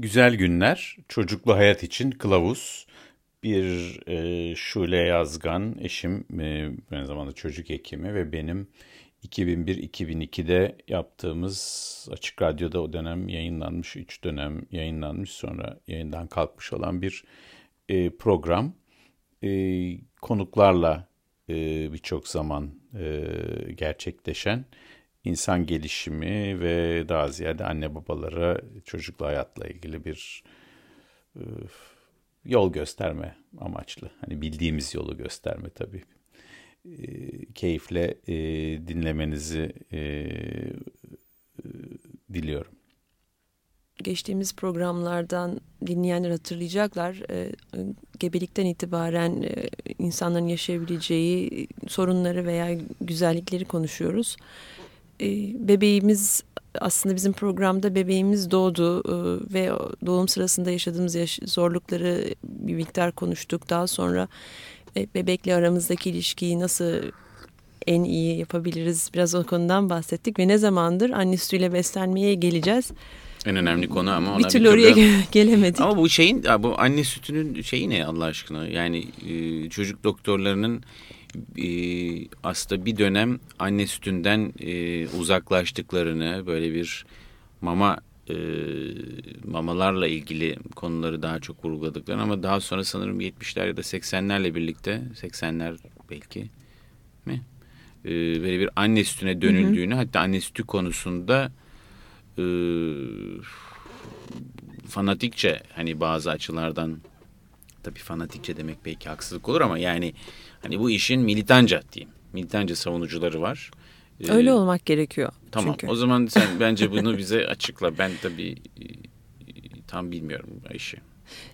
Güzel Günler, Çocuklu Hayat için Kılavuz. Bir e, Şule Yazgan, eşim e, aynı zamanda çocuk hekimi ve benim 2001-2002'de yaptığımız Açık Radyo'da o dönem yayınlanmış, 3 dönem yayınlanmış sonra yayından kalkmış olan bir e, program. E, konuklarla e, birçok zaman e, gerçekleşen insan gelişimi ve daha ziyade anne babalara çocuklu hayatla ilgili bir e, yol gösterme amaçlı. Hani bildiğimiz yolu gösterme tabii. E, keyifle e, dinlemenizi e, diliyorum. Geçtiğimiz programlardan dinleyenler hatırlayacaklar. E, gebelikten itibaren e, insanların yaşayabileceği sorunları veya güzellikleri konuşuyoruz. Bebeğimiz aslında bizim programda bebeğimiz doğdu e, ve doğum sırasında yaşadığımız yaş zorlukları bir miktar konuştuk. Daha sonra e, bebekle aramızdaki ilişkiyi nasıl en iyi yapabiliriz biraz o konudan bahsettik ve ne zamandır anne sütüyle beslenmeye geleceğiz. En önemli konu ama ona bir türlü oraya türlü... gelemedik. Ama bu şeyin bu anne sütünün şeyi ne Allah aşkına? Yani çocuk doktorlarının e, aslında bir dönem anne sütünden e, uzaklaştıklarını böyle bir mama e, mamalarla ilgili konuları daha çok vurguladıklarını ama daha sonra sanırım 70'ler ya da 80'lerle birlikte 80'ler belki mi? E, böyle bir anne sütüne dönüldüğünü hı hı. hatta anne sütü konusunda e, fanatikçe hani bazı açılardan tabii fanatikçe demek belki haksızlık olur ama yani Hani bu işin militanca diyeyim. Militanca savunucuları var. Ee, Öyle olmak gerekiyor. Tamam çünkü. o zaman sen bence bunu bize açıkla. Ben tabii e, tam bilmiyorum işi.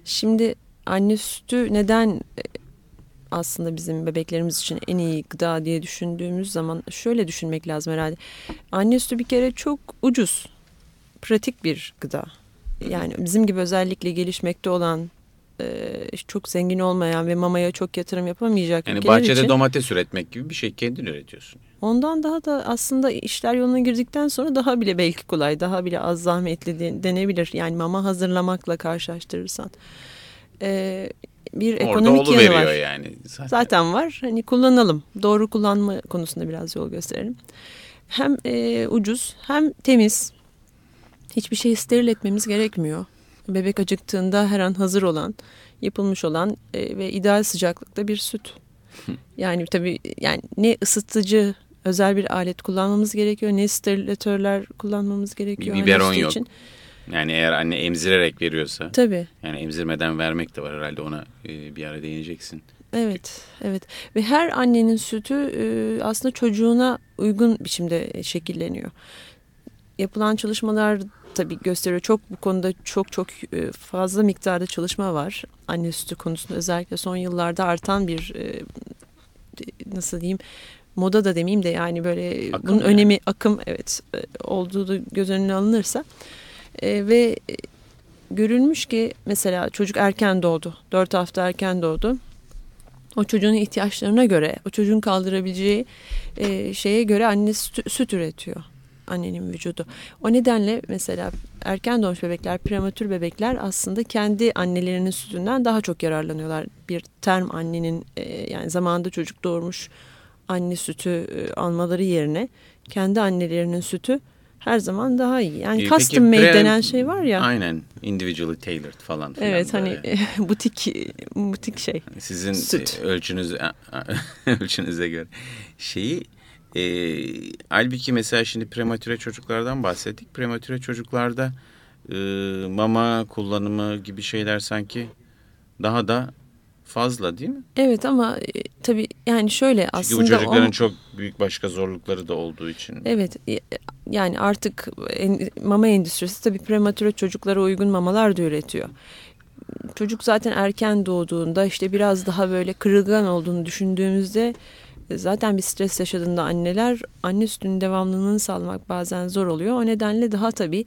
Şimdi anne sütü neden e, aslında bizim bebeklerimiz için en iyi gıda diye düşündüğümüz zaman şöyle düşünmek lazım herhalde. Anne sütü bir kere çok ucuz, pratik bir gıda. Yani bizim gibi özellikle gelişmekte olan çok zengin olmayan ve mamaya çok yatırım yapamayacak yani bahçede için, domates üretmek gibi bir şey kendin üretiyorsun. Ondan daha da aslında işler yoluna girdikten sonra daha bile belki kolay, daha bile az zahmetli denebilir. Yani mama hazırlamakla karşılaştırırsan. Ee, bir ekonomik Orada yanı var. yani. Zaten. zaten var. Hani kullanalım. Doğru kullanma konusunda biraz yol gösterelim. Hem e, ucuz hem temiz. Hiçbir şey steril etmemiz gerekmiyor bebek acıktığında her an hazır olan, yapılmış olan e, ve ideal sıcaklıkta bir süt. Yani tabii yani ne ısıtıcı özel bir alet kullanmamız gerekiyor ne sterilatörler kullanmamız gerekiyor. Bir biberon yok. Için. Yani eğer anne emzirerek veriyorsa. Tabii. Yani emzirmeden vermek de var herhalde ona e, bir ara değineceksin. Evet, evet. Ve her annenin sütü e, aslında çocuğuna uygun biçimde şekilleniyor. Yapılan çalışmalar tabii gösteriyor. Çok bu konuda çok çok e, fazla miktarda çalışma var. Anne sütü konusunda özellikle son yıllarda artan bir e, nasıl diyeyim moda da demeyeyim de yani böyle akım bunun yani. önemi akım evet e, olduğu da göz önüne alınırsa ve görülmüş ki mesela çocuk erken doğdu. Dört hafta erken doğdu. O çocuğun ihtiyaçlarına göre, o çocuğun kaldırabileceği şeye göre anne süt, süt üretiyor annenin vücudu. O nedenle mesela erken doğmuş bebekler, prematür bebekler aslında kendi annelerinin sütünden daha çok yararlanıyorlar. Bir term annenin e, yani zamanında çocuk doğurmuş anne sütü e, almaları yerine kendi annelerinin sütü her zaman daha iyi. Yani ee, custom made denen şey var ya. Aynen. Individually tailored falan filan. Evet hani butik butik şey. Sizin Süt. ölçünüz ölçünüze göre. Şeyi e, halbuki mesela şimdi prematüre çocuklardan bahsettik. Prematüre çocuklarda e, mama kullanımı gibi şeyler sanki daha da fazla değil mi? Evet ama e, tabii yani şöyle Çünkü aslında... Çünkü bu çocukların o... çok büyük başka zorlukları da olduğu için. Evet e, yani artık en, mama endüstrisi tabii prematüre çocuklara uygun mamalar da üretiyor. Çocuk zaten erken doğduğunda işte biraz daha böyle kırılgan olduğunu düşündüğümüzde zaten bir stres yaşadığında anneler anne sütünün devamlılığını sağlamak bazen zor oluyor. O nedenle daha tabii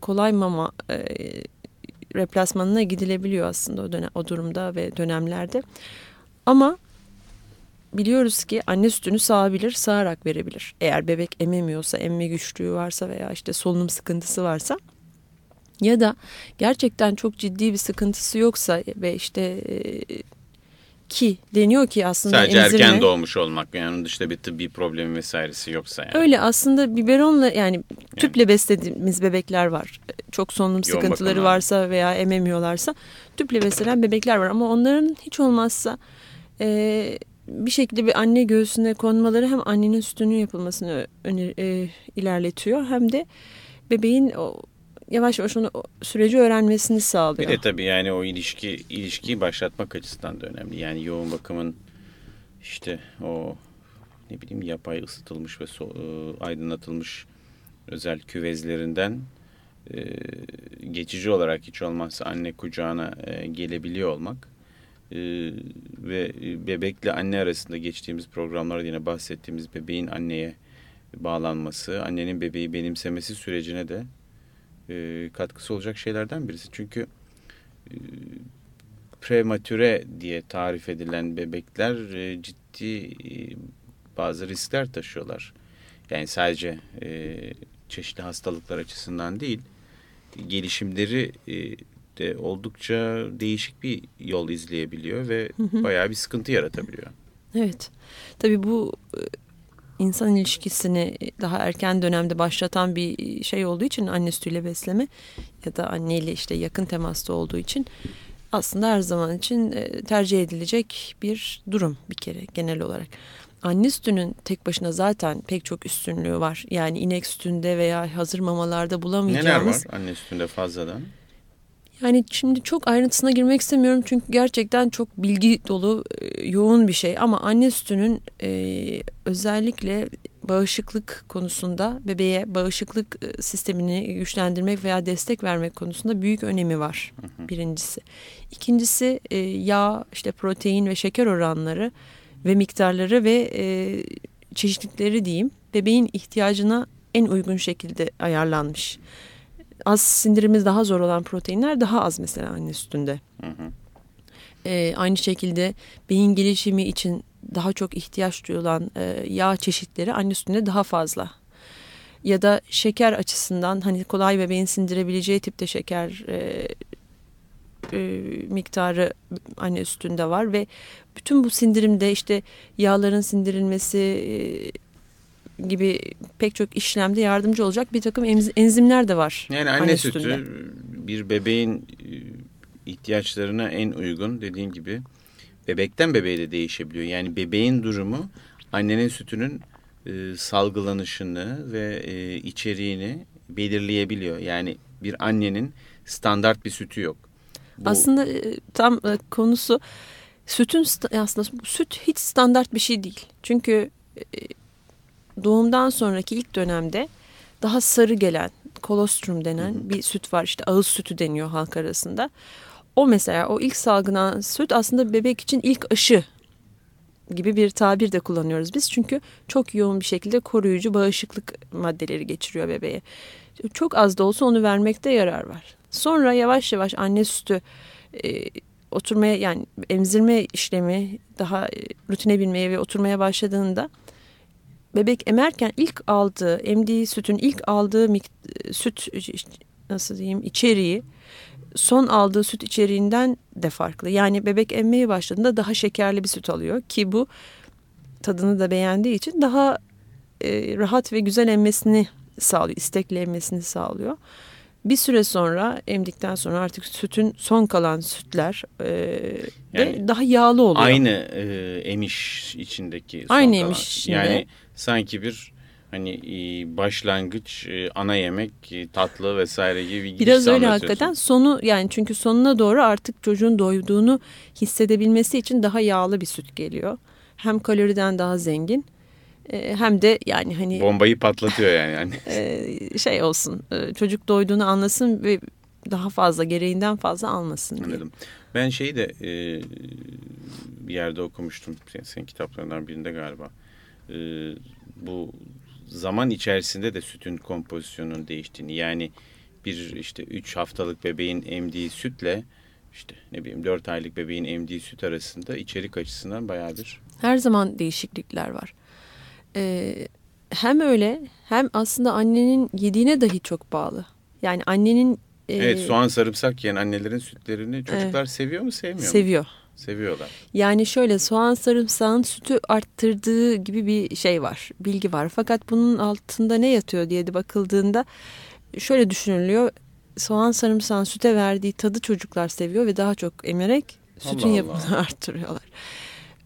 kolay mama e, replasmanına gidilebiliyor aslında o, dönem, o durumda ve dönemlerde. Ama biliyoruz ki anne sütünü sağabilir, sağarak verebilir. Eğer bebek ememiyorsa, emme güçlüğü varsa veya işte solunum sıkıntısı varsa Ya da gerçekten çok ciddi bir sıkıntısı yoksa ve işte e, ki deniyor ki aslında Sadece emzirme, erken doğmuş olmak yani dışında bir tıbbi problemi vesairesi yoksa yani. Öyle aslında biberonla yani tüple beslediğimiz bebekler var. Çok solunum sıkıntıları bakım varsa veya ememiyorlarsa tüple beslenen bebekler var. Ama onların hiç olmazsa e, bir şekilde bir anne göğsüne konmaları hem annenin sütünün yapılmasını öner, e, ilerletiyor hem de bebeğin o, yavaş yavaş onu süreci öğrenmesini sağlıyor. Bir de tabii yani o ilişki ilişkiyi başlatmak açısından da önemli. Yani yoğun bakımın işte o ne bileyim yapay ısıtılmış ve so, e, aydınlatılmış özel küvezlerinden e, geçici olarak hiç olmazsa anne kucağına e, gelebiliyor olmak e, ve bebekle anne arasında geçtiğimiz programlarda yine bahsettiğimiz bebeğin anneye bağlanması, annenin bebeği benimsemesi sürecine de e, katkısı olacak şeylerden birisi. Çünkü e, prematüre diye tarif edilen bebekler e, ciddi e, bazı riskler taşıyorlar. Yani sadece e, çeşitli hastalıklar açısından değil, gelişimleri e, de oldukça değişik bir yol izleyebiliyor ve hı hı. bayağı bir sıkıntı yaratabiliyor. Evet. Tabii bu e, insan ilişkisini daha erken dönemde başlatan bir şey olduğu için anne sütüyle besleme ya da anneyle işte yakın temasta olduğu için aslında her zaman için e, tercih edilecek bir durum bir kere genel olarak. Anne sütünün tek başına zaten pek çok üstünlüğü var. Yani inek sütünde veya hazır mamalarda bulamayacağımız. Neler var anne sütünde fazladan? Yani şimdi çok ayrıntısına girmek istemiyorum çünkü gerçekten çok bilgi dolu e, yoğun bir şey. Ama anne sütünün e, özellikle bağışıklık konusunda bebeğe bağışıklık e, sistemini güçlendirmek veya destek vermek konusunda büyük önemi var birincisi. İkincisi e, yağ işte protein ve şeker oranları ve miktarları ve e, çeşitlikleri diyeyim bebeğin ihtiyacına en uygun şekilde ayarlanmış az sindirimiz daha zor olan proteinler daha az mesela anne sütünde. Hı hı. Ee, aynı şekilde beyin gelişimi için daha çok ihtiyaç duyulan e, yağ çeşitleri anne sütünde daha fazla. Ya da şeker açısından hani kolay bebeğin sindirebileceği tipte şeker e, e, miktarı anne sütünde var ve bütün bu sindirimde işte yağların sindirilmesi e, gibi pek çok işlemde yardımcı olacak bir takım enzimler de var. Yani anne, anne sütü sütünde. bir bebeğin e, ihtiyaçlarına en uygun dediğin gibi bebekten bebeğe de değişebiliyor. Yani bebeğin durumu annenin sütünün e, salgılanışını ve e, içeriğini belirleyebiliyor. Yani bir annenin standart bir sütü yok. Bu... Aslında e, tam e, konusu sütün aslında süt hiç standart bir şey değil. Çünkü e, doğumdan sonraki ilk dönemde daha sarı gelen kolostrum denen bir süt var. İşte ağız sütü deniyor halk arasında. O mesela o ilk salgılanan süt aslında bebek için ilk aşı gibi bir tabir de kullanıyoruz biz. Çünkü çok yoğun bir şekilde koruyucu bağışıklık maddeleri geçiriyor bebeğe. Çok az da olsa onu vermekte yarar var. Sonra yavaş yavaş anne sütü e, oturmaya yani emzirme işlemi daha e, rutine binmeye ve oturmaya başladığında bebek emerken ilk aldığı, emdiği sütün ilk aldığı süt nasıl diyeyim içeriği son aldığı süt içeriğinden de farklı. Yani bebek emmeye başladığında daha şekerli bir süt alıyor ki bu tadını da beğendiği için daha e, rahat ve güzel emmesini sağlıyor, istekli emmesini sağlıyor. Bir süre sonra emdikten sonra artık sütün son kalan sütler e, yani daha yağlı oluyor. Aynı e, emiş içindeki son Aynı kalan. emiş içinde. Yani sanki bir hani e, başlangıç e, ana yemek e, tatlı vesaire gibi bir Biraz öyle hakikaten sonu yani çünkü sonuna doğru artık çocuğun doyduğunu hissedebilmesi için daha yağlı bir süt geliyor. Hem kaloriden daha zengin hem de yani hani bombayı patlatıyor yani yani şey olsun çocuk doyduğunu anlasın ve daha fazla gereğinden fazla almasın diye. Anladım. Ben şeyi de e, bir yerde okumuştum senin, senin kitaplarından birinde galiba e, bu zaman içerisinde de sütün kompozisyonunun değiştiğini yani bir işte 3 haftalık bebeğin emdiği sütle işte ne bileyim 4 aylık bebeğin emdiği süt arasında içerik açısından bayağı bir... Her zaman değişiklikler var. Ee, hem öyle hem aslında annenin yediğine dahi çok bağlı. Yani annenin E, evet soğan sarımsak yiyen annelerin sütlerini çocuklar evet, seviyor mu sevmiyor mu? Seviyor. Seviyorlar. Yani şöyle soğan sarımsağın sütü arttırdığı gibi bir şey var, bilgi var. Fakat bunun altında ne yatıyor diye de bakıldığında şöyle düşünülüyor. Soğan sarımsağın süte verdiği tadı çocuklar seviyor ve daha çok emerek sütün Allah yapımını Allah. arttırıyorlar.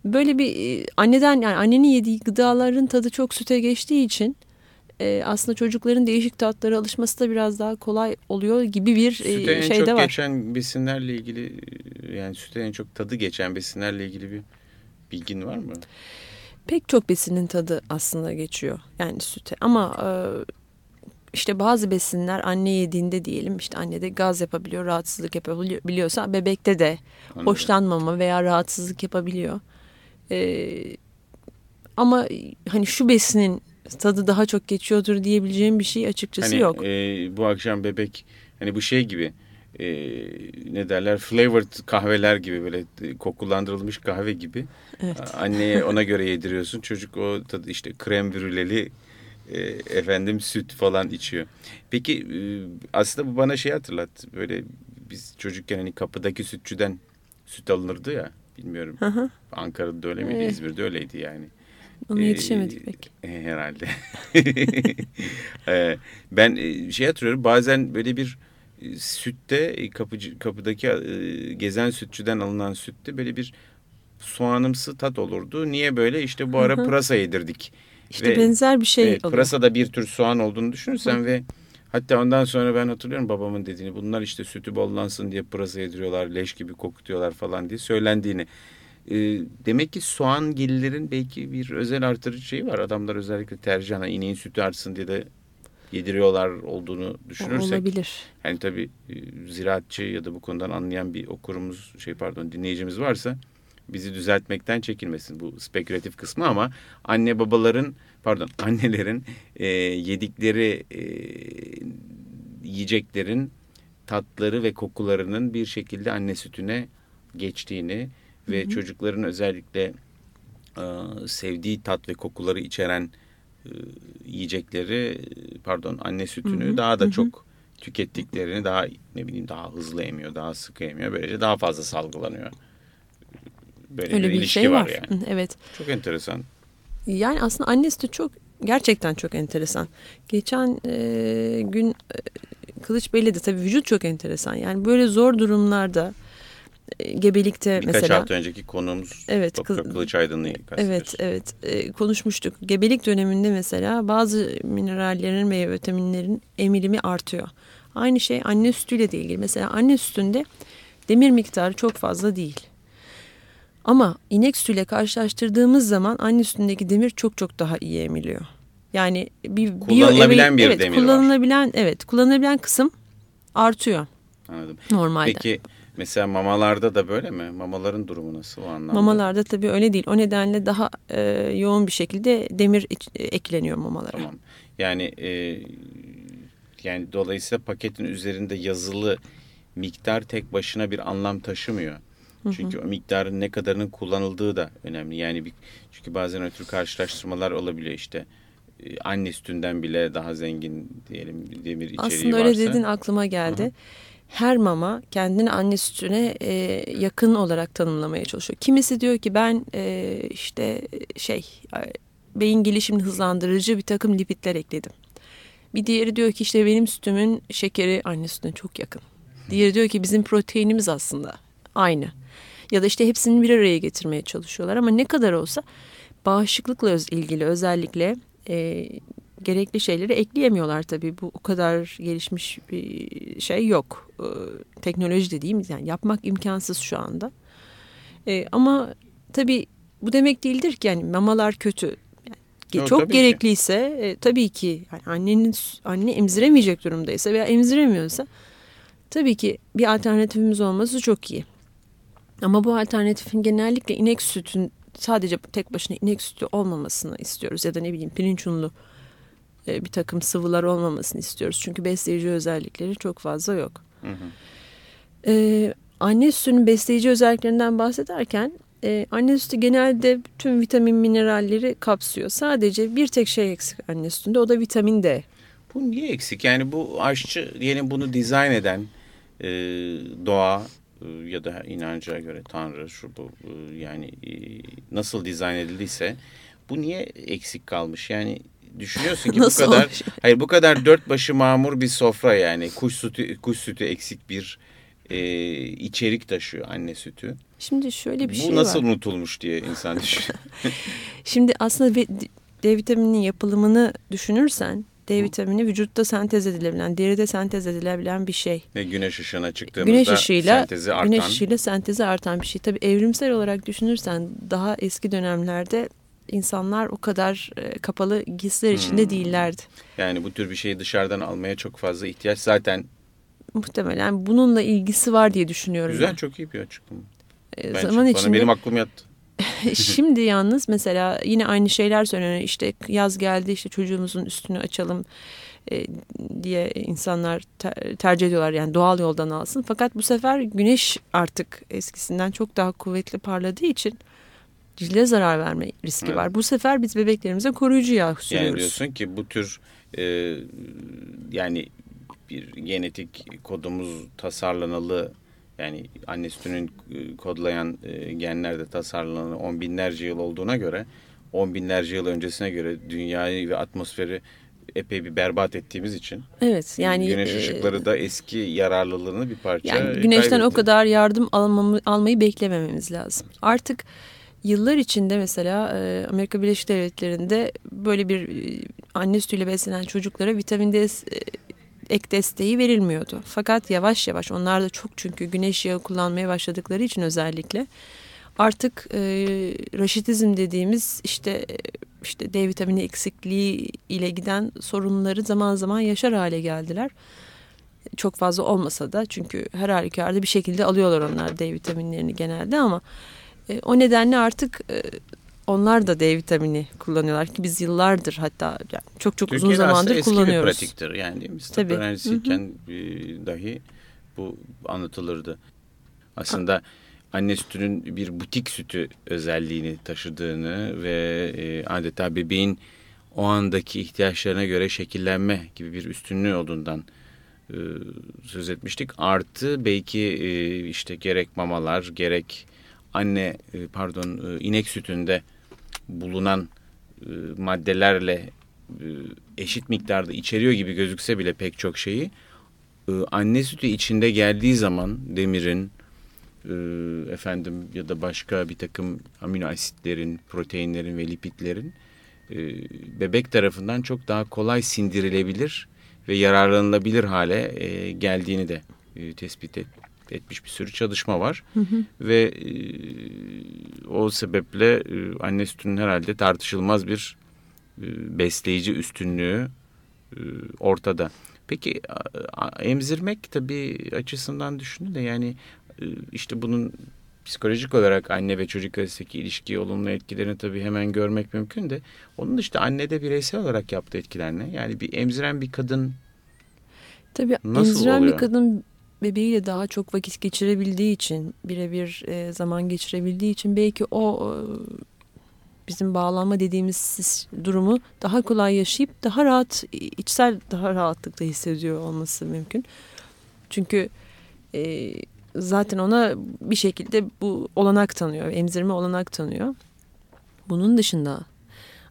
Böyle bir e, anneden yani annenin yediği gıdaların tadı çok süte geçtiği için e, aslında çocukların değişik tatlara alışması da biraz daha kolay oluyor gibi bir süte e, şey de var. Süte en çok geçen besinlerle ilgili yani süte en çok tadı geçen besinlerle ilgili bir bilgin var mı? Pek çok besinin tadı aslında geçiyor yani süte ama e, işte bazı besinler anne yediğinde diyelim işte anne de gaz yapabiliyor, rahatsızlık yapabiliyorsa bebekte de Anladım. hoşlanmama veya rahatsızlık yapabiliyor. Ee, ama hani şu besinin tadı daha çok geçiyordur diyebileceğim bir şey açıkçası hani, yok. E, bu akşam bebek hani bu şey gibi e, ne derler flavored kahveler gibi böyle kokulandırılmış kahve gibi. Evet. Anneye ona göre yediriyorsun. Çocuk o tadı işte krem brüleli e, efendim süt falan içiyor. Peki e, aslında bu bana şey hatırlat. Böyle biz çocukken hani kapıdaki sütçüden süt alınırdı ya. Bilmiyorum. Ankara'da da öyle miydi? Evet. İzmir'de öyleydi yani. Onu yetişemedik ee, pek. Herhalde. ee, ben e, şey hatırlıyorum bazen böyle bir e, sütte kapıcı, kapıdaki e, gezen sütçüden alınan sütte böyle bir soğanımsı tat olurdu. Niye böyle? İşte bu ara pırasa yedirdik. İşte ve, benzer bir şey evet. Pırasa da bir tür soğan olduğunu düşünürsen Hı. ve hatta ondan sonra ben hatırlıyorum babamın dediğini. Bunlar işte sütü bollansın diye pırasa yediriyorlar, leş gibi kokutuyorlar falan diye söylendiğini. E, demek ki soğan gillilerin belki bir özel artırıcı şeyi var. Adamlar özellikle tercihana ineğin sütü artsın diye de yediriyorlar olduğunu düşünürsek. Olabilir. Yani tabii e, ziraatçı ya da bu konudan anlayan bir okurumuz şey pardon dinleyicimiz varsa bizi düzeltmekten çekinmesin bu spekülatif kısmı ama anne babaların pardon annelerin e, yedikleri e, yiyeceklerin tatları ve kokularının bir şekilde anne sütüne geçtiğini ve hı hı. çocukların özellikle e, sevdiği tat ve kokuları içeren e, yiyecekleri pardon anne sütünü hı hı. daha da hı hı. çok tükettiklerini daha ne bileyim daha hızlı emiyor, daha sıkı emiyor. Böylece daha fazla salgılanıyor. Böyle Öyle bir, bir ilişki şey var. var yani. Evet. Çok enteresan. Yani aslında anne sütü çok gerçekten çok enteresan. Geçen e, gün e, Kılıç Bey'le de tabii vücut çok enteresan. Yani böyle zor durumlarda gebelikte Birkaç mesela. Birkaç hafta önceki konuğumuz evet, Doktor Kılıç Aydın'ı Evet, evet e, konuşmuştuk. Gebelik döneminde mesela bazı minerallerin ve vitaminlerin emilimi artıyor. Aynı şey anne sütüyle de ilgili. Mesela anne sütünde demir miktarı çok fazla değil. Ama inek sütüyle karşılaştırdığımız zaman anne sütündeki demir çok çok daha iyi emiliyor. Yani bir kullanılabilen bir evet, demir kullanılabilen, var. Evet, kullanılabilen kısım artıyor. Anladım. Normalde. Peki mesela mamalarda da böyle mi? Mamaların durumu nasıl o anlamda? Mamalarda tabii öyle değil. O nedenle daha e, yoğun bir şekilde demir e, ekleniyor mamalara. Tamam. Yani e, yani dolayısıyla paketin üzerinde yazılı miktar tek başına bir anlam taşımıyor. Çünkü o miktarın ne kadarının kullanıldığı da önemli. Yani bir, çünkü bazen ötürü karşılaştırmalar olabiliyor işte. Ee, anne sütünden bile daha zengin diyelim demir içeriği Aslında varsa. Aslında öyle dedin aklıma geldi. Hı-hı. Her mama kendini anne sütüne e, yakın olarak tanımlamaya çalışıyor. Kimisi diyor ki ben e, işte şey beyin gelişimini hızlandırıcı bir takım lipidler ekledim. Bir diğeri diyor ki işte benim sütümün şekeri anne sütüne çok yakın. Diğeri diyor ki bizim proteinimiz aslında aynı ya da işte hepsini bir araya getirmeye çalışıyorlar ama ne kadar olsa bağışıklıkla ilgili özellikle e, gerekli şeyleri ekleyemiyorlar tabii. Bu o kadar gelişmiş bir şey yok. E, teknoloji dediğimiz yani yapmak imkansız şu anda. E, ama tabii bu demek değildir ki yani mamalar kötü. Yani Yok, çok gerekliyse ki. E, tabii ki yani annenin anne emziremeyecek durumdaysa veya emziremiyorsa tabii ki bir alternatifimiz olması çok iyi. Ama bu alternatifin genellikle inek sütün sadece tek başına inek sütü olmamasını istiyoruz. Ya da ne bileyim pirinç unlu e, bir takım sıvılar olmamasını istiyoruz. Çünkü besleyici özellikleri çok fazla yok. Hı hı. Ee, anne sütünün besleyici özelliklerinden bahsederken e, anne sütü genelde tüm vitamin mineralleri kapsıyor. Sadece bir tek şey eksik anne sütünde o da vitamin D. Bu niye eksik? Yani bu aşçı diyelim bunu dizayn eden e, doğa e, ya da inanca göre Tanrı şu bu e, yani e, nasıl dizayn edildiyse bu niye eksik kalmış? Yani düşünüyorsun ki bu kadar olmuş? hayır bu kadar dört başı mamur bir sofra yani kuş sütü kuş sütü eksik bir e, içerik taşıyor anne sütü. Şimdi şöyle bir bu şey var. Bu nasıl unutulmuş diye insan düşünüyor. Şimdi aslında D vitamininin yapılımını düşünürsen D vitamini vücutta sentez edilebilen, deride sentez edilebilen bir şey. Ve güneş ışığına çıktığımızda güneş ışığıyla, sentezi artan. Güneş ışığıyla sentezi artan bir şey. Tabii evrimsel olarak düşünürsen daha eski dönemlerde insanlar o kadar e, kapalı giysiler içinde hmm. değillerdi. Yani bu tür bir şeyi dışarıdan almaya çok fazla ihtiyaç zaten muhtemelen bununla ilgisi var diye düşünüyorum. Güzel ben. çok iyi bir açıklama. E, zaman içinde benim aklım yattı. Şimdi yalnız mesela yine aynı şeyler söyleniyor. İşte yaz geldi işte çocuğumuzun üstünü açalım e, diye insanlar ter, tercih ediyorlar. Yani doğal yoldan alsın. Fakat bu sefer güneş artık eskisinden çok daha kuvvetli parladığı için cilde zarar verme riski evet. var. Bu sefer biz bebeklerimize koruyucu yağ sürüyoruz. Yani diyorsun ki bu tür e, yani bir genetik kodumuz tasarlanalı yani anne sütünün e, kodlayan e, genlerde tasarlanan on binlerce yıl olduğuna göre on binlerce yıl öncesine göre dünyayı ve atmosferi epey bir berbat ettiğimiz için. Evet yani güneş e, ışıkları da eski yararlılığını bir parça Yani güneşten kaybetti. o kadar yardım almamı, almayı beklemememiz lazım. Artık yıllar içinde mesela Amerika Birleşik Devletleri'nde böyle bir anne sütüyle beslenen çocuklara vitamin D ek desteği verilmiyordu. Fakat yavaş yavaş onlar da çok çünkü güneş yağı kullanmaya başladıkları için özellikle artık e, raşitizm dediğimiz işte işte D vitamini eksikliği ile giden sorunları zaman zaman yaşar hale geldiler. Çok fazla olmasa da çünkü her halükarda bir şekilde alıyorlar onlar D vitaminlerini genelde ama e, o nedenle artık e, onlar da D vitamini kullanıyorlar ki biz yıllardır hatta yani çok çok Türkiye'de uzun zamandır eski kullanıyoruz. bir pratiktir yani değil mi? Tıp öğrencisiyken dahi bu anlatılırdı. Aslında anne sütünün bir butik sütü özelliğini taşıdığını ve e, adeta bebeğin o andaki ihtiyaçlarına göre şekillenme gibi bir üstünlüğü olduğundan e, söz etmiştik. Artı belki e, işte gerek mamalar gerek anne e, pardon e, inek sütünde bulunan e, maddelerle eşit miktarda içeriyor gibi gözükse bile pek çok şeyi anne sütü içinde geldiği zaman demirin efendim ya da başka bir takım amino asitlerin, proteinlerin ve lipidlerin bebek tarafından çok daha kolay sindirilebilir ve yararlanılabilir hale geldiğini de tespit et, etmiş bir sürü çalışma var. Hı hı. Ve e, o sebeple e, anne sütünün herhalde tartışılmaz bir e, besleyici üstünlüğü e, ortada. Peki emzirmek tabii açısından düşünün de yani e, işte bunun psikolojik olarak anne ve çocuk arasındaki ilişkiyi olumlu etkilerini tabii hemen görmek mümkün de onun işte annede bireysel olarak yaptığı etkiler ne? Yani bir emziren bir kadın Tabii Nasıl emziren oluyor? bir kadın bebeğiyle daha çok vakit geçirebildiği için birebir e, zaman geçirebildiği için belki o e, bizim bağlanma dediğimiz durumu daha kolay yaşayıp daha rahat içsel daha rahatlıkta hissediyor olması mümkün. Çünkü e, zaten ona bir şekilde bu olanak tanıyor, emzirme olanak tanıyor. Bunun dışında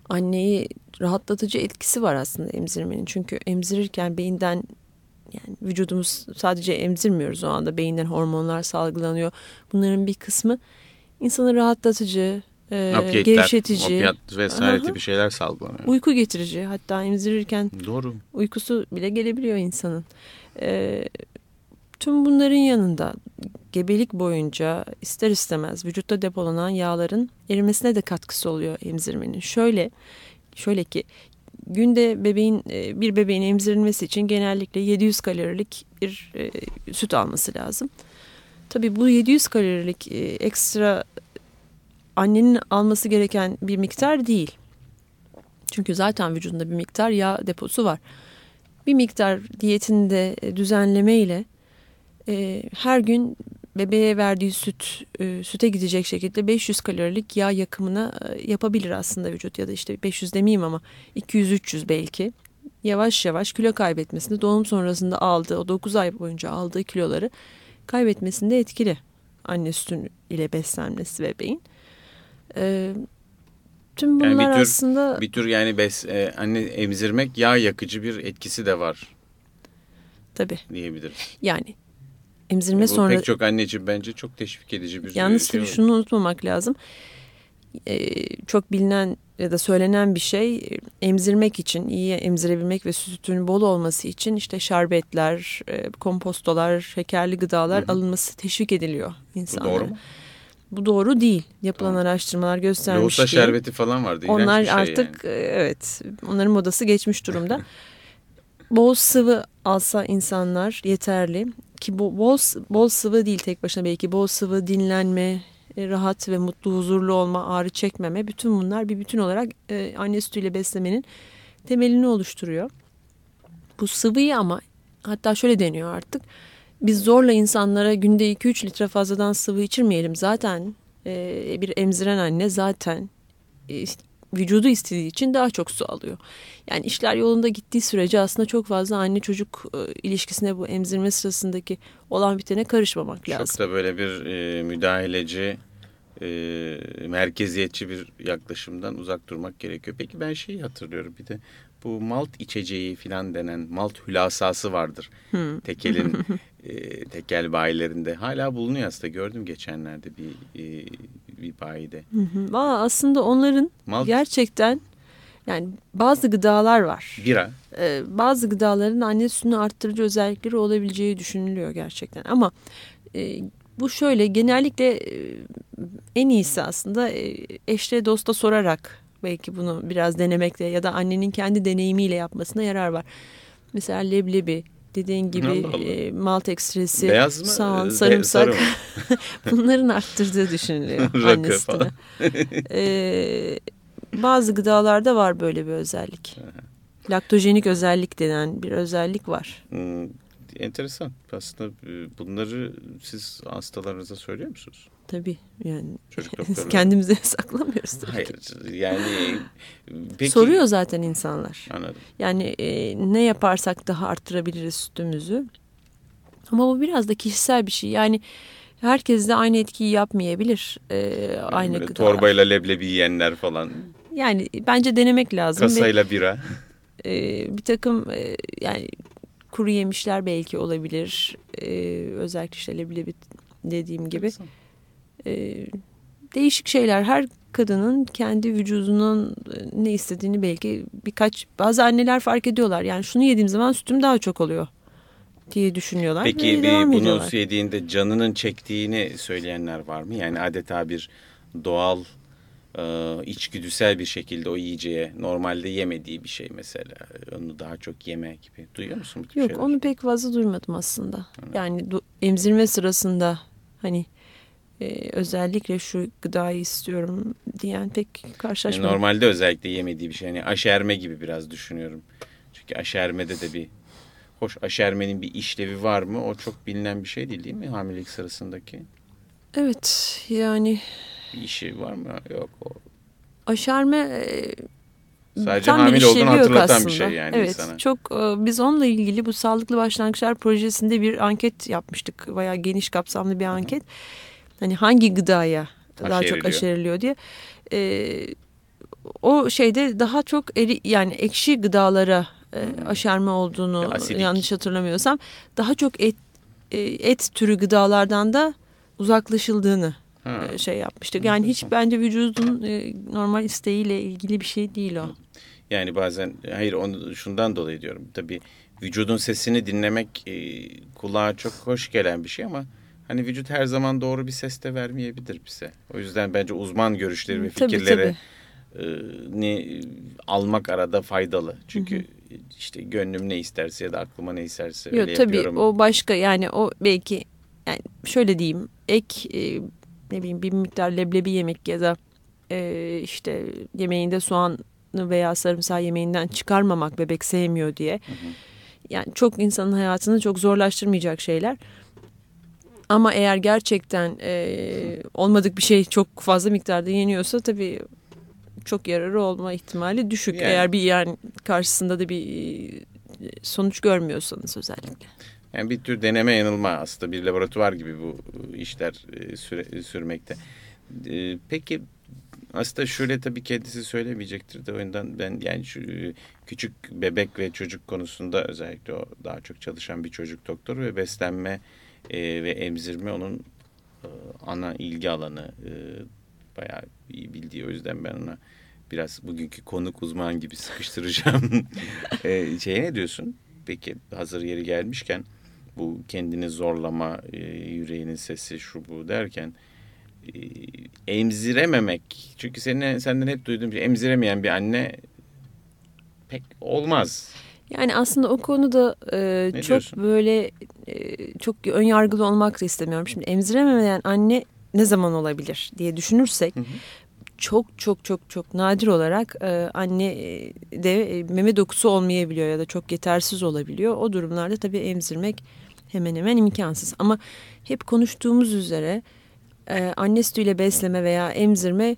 anneyi rahatlatıcı etkisi var aslında emzirmenin. Çünkü emzirirken beyinden yani vücudumuz sadece emzirmiyoruz o anda beyinden hormonlar salgılanıyor. Bunların bir kısmı insanı rahatlatıcı, e, Opiyetler, gevşetici. Opiyat vesaire Aha. gibi şeyler salgılanıyor. Uyku getirici hatta emzirirken Doğru. uykusu bile gelebiliyor insanın. E, tüm bunların yanında gebelik boyunca ister istemez vücutta depolanan yağların erimesine de katkısı oluyor emzirmenin. Şöyle şöyle ki günde bebeğin e, bir bebeğin emzirilmesi için genellikle 700 kalorilik bir e, süt alması lazım. Tabii bu 700 kalorilik e, ekstra annenin alması gereken bir miktar değil. Çünkü zaten vücudunda bir miktar yağ deposu var. Bir miktar diyetinde düzenleme ile her gün bebeğe verdiği süt e, süte gidecek şekilde 500 kalorilik yağ yakımına e, yapabilir aslında vücut ya da işte 500 demeyeyim ama 200-300 belki yavaş yavaş kilo kaybetmesinde doğum sonrasında aldığı o 9 ay boyunca aldığı kiloları kaybetmesinde etkili anne sütü ile beslenmesi bebeğin. Ee, tüm bunlar yani bir tür, aslında bir tür yani bes, e, anne emzirmek yağ yakıcı bir etkisi de var. Tabii. Diyebiliriz. Yani emzirme Bu sonra pek çok anne için bence çok teşvik edici bir yalnız şey. şunu unutmamak lazım. Ee, çok bilinen ya da söylenen bir şey emzirmek için iyi emzirebilmek ve sütün bol olması için işte şerbetler, e, kompostolar, şekerli gıdalar Hı hı. alınması teşvik ediliyor Bu insanlara. doğru mu? Bu doğru değil. Yapılan Tamam. araştırmalar göstermiş ki şerbeti falan vardı. onlar bir şey artık yani. e, evet onların modası geçmiş durumda. bol sıvı alsa insanlar yeterli ki bu bol bol sıvı değil tek başına belki bol sıvı dinlenme e, rahat ve mutlu huzurlu olma ağrı çekmeme bütün bunlar bir bütün olarak e, anne sütüyle beslemenin temelini oluşturuyor. Bu sıvıyı ama hatta şöyle deniyor artık biz zorla insanlara günde 2-3 litre fazladan sıvı içirmeyelim zaten e, bir emziren anne zaten e, vücudu istediği için daha çok su alıyor. Yani işler yolunda gittiği sürece aslında çok fazla anne çocuk e, ilişkisine bu emzirme sırasındaki olan bitene karışmamak lazım. Çok da böyle bir e, müdahaleci, e, merkeziyetçi bir yaklaşımdan uzak durmak gerekiyor. Peki ben şeyi hatırlıyorum bir de bu malt içeceği filan denen malt hülasası vardır. Hmm. Tekel'in e, tekel bayilerinde hala bulunuyor aslında gördüm geçenlerde bir e, bir bayide. Hı hı. Valla aslında onların Malt gerçekten yani bazı gıdalar var. bira Ee, bazı gıdaların anne sütünü arttırıcı özellikleri olabileceği düşünülüyor gerçekten. Ama e, bu şöyle genellikle e, en iyisi aslında e, eşle dosta sorarak belki bunu biraz denemekte ya da annenin kendi deneyimiyle yapmasına yarar var. Mesela leblebi dediğin gibi Allah Allah. e, malt ekstresi, beyaz mı? soğan, sarımsak sarı mı? bunların arttırdığı düşünülüyor anne. Ee, bazı gıdalarda var böyle bir özellik. Laktojenik özellik denen bir özellik var. Hmm, enteresan. Aslında bunları siz hastalarınıza söylüyor musunuz? Tabii yani Çocuk doktorları. kendimize saklamıyoruz tabii ki. Hayır yani peki, Soruyor zaten insanlar. Anladım. Yani e, ne yaparsak daha arttırabiliriz sütümüzü. Ama bu biraz da kişisel bir şey. Yani herkes de aynı etkiyi yapmayabilir. E, aynı gıdalar. torbayla leblebi yiyenler falan. Yani bence denemek lazım. ve, Kasayla bira. e, bir takım e, yani kuru yemişler belki olabilir. E, özellikle işte leblebi dediğim gibi. E, değişik şeyler. Her kadının kendi vücudunun e, ne istediğini belki birkaç bazı anneler fark ediyorlar. Yani şunu yediğim zaman sütüm daha çok oluyor diye düşünüyorlar. Peki bir bunu ediyorlar. yediğinde canının çektiğini söyleyenler var mı? Yani adeta bir doğal e, içgüdüsel bir şekilde o yiyeceğe normalde yemediği bir şey mesela. Onu daha çok yeme gibi. Duyuyor musun bu Yok şeyler? onu pek fazla duymadım aslında. Yani du- emzirme sırasında hani e, özellikle şu gıdayı istiyorum diyen pek Yani karşılaşmadım. normalde özellikle yemediği bir şey. Yani aşerme gibi biraz düşünüyorum. Çünkü aşermede de bir hoş aşermenin bir işlevi var mı? O çok bilinen bir şey değil değil mi hamilelik sırasındaki? Evet yani Bir işi var mı? Yok. O aşerme e, sadece tam hamile olduğunu hatırlatan aslında. bir şey yani evet, insana. çok e, biz onunla ilgili bu Sağlıklı Başlangıçlar projesinde bir anket yapmıştık. Bayağı geniş kapsamlı bir anket. Hani hangi gıdaya daha çok Aşeriliyor. aşeriliyor diye. E, o şeyde daha çok eri, yani ekşi gıdalara e, aşerme olduğunu Hmm. Asidik. yanlış hatırlamıyorsam daha çok et e, et türü gıdalardan da uzaklaşıldığını Ha. e, şey yapmıştık. Yani hiç bence vücudun e, normal isteğiyle ilgili bir şey değil o. Yani bazen hayır onu şundan dolayı diyorum. Tabii vücudun sesini dinlemek e, kulağa çok hoş gelen bir şey ama hani vücut her zaman doğru bir ses de vermeyebilir bize. O yüzden bence uzman görüşleri ve fikirleri ne almak arada faydalı. Çünkü işte gönlüm ne isterse ya da aklıma ne isterse Yok öyle tabii yapıyorum. o başka yani o belki yani şöyle diyeyim ek e, ne bileyim bir miktar leblebi yemek ya da e, işte yemeğinde soğan veya sarımsağı yemeğinden çıkarmamak bebek sevmiyor diye. Yani çok insanın hayatını çok zorlaştırmayacak şeyler. Ama eğer gerçekten e, olmadık bir şey çok fazla miktarda yeniyorsa tabii çok yararı olma ihtimali düşük. Yani, Eğer bir yani karşısında da bir e, sonuç görmüyorsanız özellikle. Yani bir tür deneme yanılma aslında bir laboratuvar gibi bu işler e, süre, sürmekte. E, peki aslında şöyle tabii kendisi söylemeyecektir de o yüzden ben yani şu küçük bebek ve çocuk konusunda özellikle o daha çok çalışan bir çocuk doktoru ve beslenme ve emzirme onun ana ilgi alanı bayağı iyi bildiği o yüzden ben ona biraz bugünkü konuk uzman gibi sıkıştıracağım. e, şeye ne diyorsun? Peki hazır yeri gelmişken bu kendini zorlama, e, yüreğinin sesi şu bu derken e, emzirememek. Çünkü senin senden hep duyduğum şey emziremeyen bir anne pek olmaz. Yani aslında o konuda e, çok diyorsun? böyle e, çok ön yargılı olmak da istemiyorum. Şimdi emziremeyen anne ne zaman olabilir diye düşünürsek hı hı. çok çok çok çok nadir olarak e, anne e, de e, meme dokusu olmayabiliyor ya da çok yetersiz olabiliyor. O durumlarda tabii emzirmek hemen hemen imkansız. Ama hep konuştuğumuz üzere e, anne sütüyle besleme veya emzirme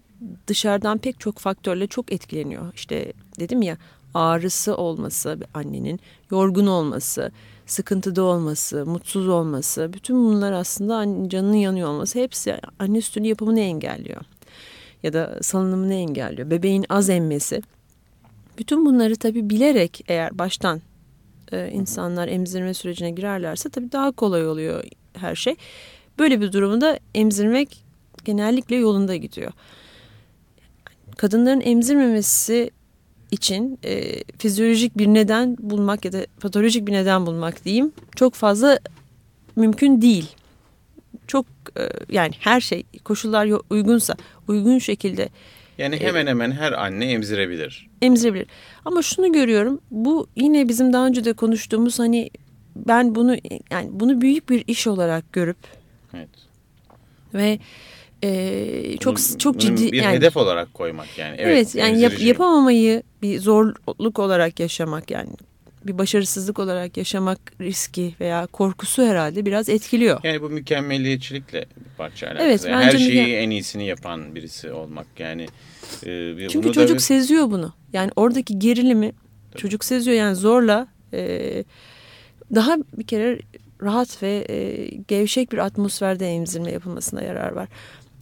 dışarıdan pek çok faktörle çok etkileniyor. İşte dedim ya ağrısı olması annenin, yorgun olması, sıkıntıda olması, mutsuz olması, bütün bunlar aslında canının yanıyor olması hepsi anne sütünün yapımını engelliyor. Ya da salınımını engelliyor. Bebeğin az emmesi. Bütün bunları tabii bilerek eğer baştan e, insanlar emzirme sürecine girerlerse tabii daha kolay oluyor her şey. Böyle bir durumda emzirmek genellikle yolunda gidiyor. Kadınların emzirmemesi için e, fizyolojik bir neden bulmak ya da patolojik bir neden bulmak diyeyim çok fazla mümkün değil. Çok e, yani her şey koşullar uygunsa uygun şekilde yani hemen hemen her anne emzirebilir. Emzirebilir. Ama şunu görüyorum. Bu yine bizim daha önce de konuştuğumuz hani ben bunu yani bunu büyük bir iş olarak görüp evet. ve e, çok bunun, çok ciddi bir yani, hedef olarak koymak yani. Evet, evet yani yap, yapamamayı bir zorluk olarak yaşamak yani bir başarısızlık olarak yaşamak riski veya korkusu herhalde biraz etkiliyor. Yani bu mükemmeliyetçilikle bir parça. Evet, yani her şeyi en iyisini yapan birisi olmak yani. E, Çünkü çocuk bir... seziyor bunu. Yani oradaki gerilimi Tabii. çocuk seziyor yani zorla e, daha bir kere rahat ve e, gevşek bir atmosferde emzirme yapılmasına yarar var.